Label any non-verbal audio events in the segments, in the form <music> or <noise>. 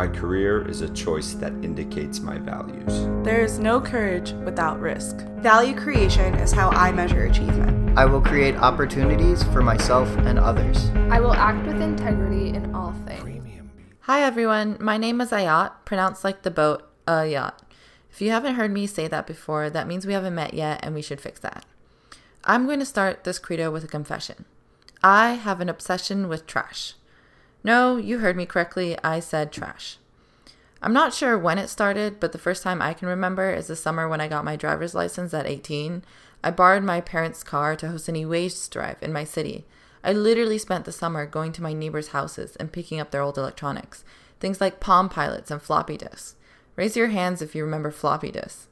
My career is a choice that indicates my values. There is no courage without risk. Value creation is how I measure achievement. I will create opportunities for myself and others. I will act with integrity in all things. Hi everyone, my name is Ayat, pronounced like the boat, a yacht. If you haven't heard me say that before, that means we haven't met yet and we should fix that. I'm going to start this credo with a confession. I have an obsession with trash. No, you heard me correctly. I said trash. I'm not sure when it started, but the first time I can remember is the summer when I got my driver's license at 18. I borrowed my parents' car to host an e-waste drive in my city. I literally spent the summer going to my neighbors' houses and picking up their old electronics, things like Palm Pilots and floppy disks. Raise your hands if you remember floppy disks.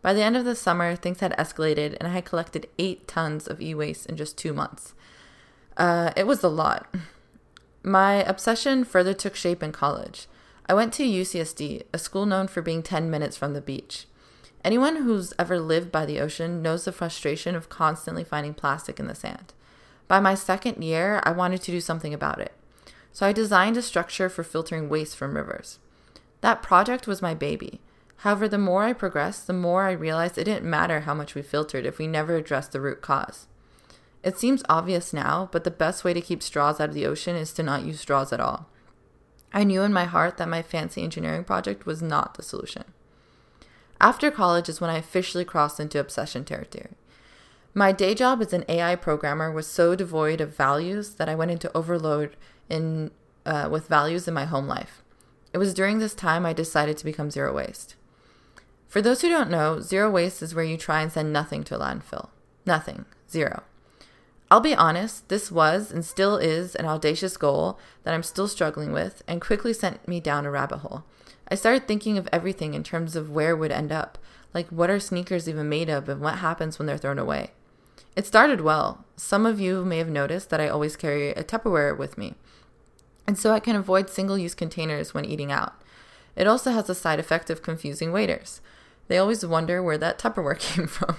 By the end of the summer, things had escalated, and I had collected eight tons of e-waste in just two months. Uh, it was a lot. My obsession further took shape in college. I went to UCSD, a school known for being 10 minutes from the beach. Anyone who's ever lived by the ocean knows the frustration of constantly finding plastic in the sand. By my second year, I wanted to do something about it. So I designed a structure for filtering waste from rivers. That project was my baby. However, the more I progressed, the more I realized it didn't matter how much we filtered if we never addressed the root cause. It seems obvious now, but the best way to keep straws out of the ocean is to not use straws at all. I knew in my heart that my fancy engineering project was not the solution. After college is when I officially crossed into obsession territory. My day job as an AI programmer was so devoid of values that I went into overload in uh, with values in my home life. It was during this time I decided to become zero waste. For those who don't know, zero waste is where you try and send nothing to a landfill. Nothing. Zero. I'll be honest, this was and still is an audacious goal that I'm still struggling with and quickly sent me down a rabbit hole. I started thinking of everything in terms of where would end up, like what are sneakers even made of and what happens when they're thrown away. It started well. Some of you may have noticed that I always carry a Tupperware with me, and so I can avoid single use containers when eating out. It also has the side effect of confusing waiters. They always wonder where that Tupperware <laughs> came from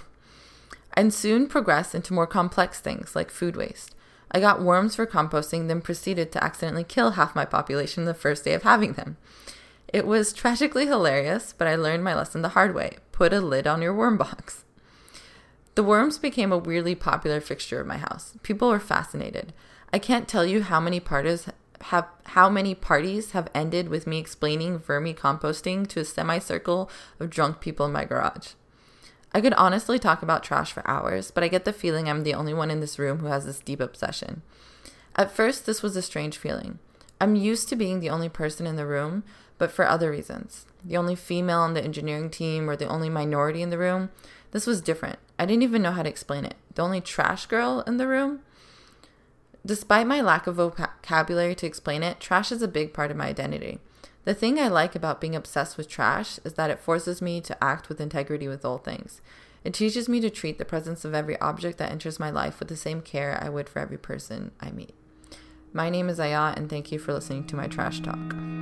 and soon progressed into more complex things like food waste. I got worms for composting, then proceeded to accidentally kill half my population the first day of having them. It was tragically hilarious, but I learned my lesson the hard way put a lid on your worm box. The worms became a weirdly popular fixture of my house. People were fascinated. I can't tell you how many parties have how many parties have ended with me explaining vermicomposting to a semicircle of drunk people in my garage. I could honestly talk about trash for hours, but I get the feeling I'm the only one in this room who has this deep obsession. At first, this was a strange feeling. I'm used to being the only person in the room, but for other reasons. The only female on the engineering team or the only minority in the room. This was different. I didn't even know how to explain it. The only trash girl in the room? Despite my lack of vocabulary to explain it, trash is a big part of my identity. The thing I like about being obsessed with trash is that it forces me to act with integrity with all things. It teaches me to treat the presence of every object that enters my life with the same care I would for every person I meet. My name is Ayat, and thank you for listening to my trash talk.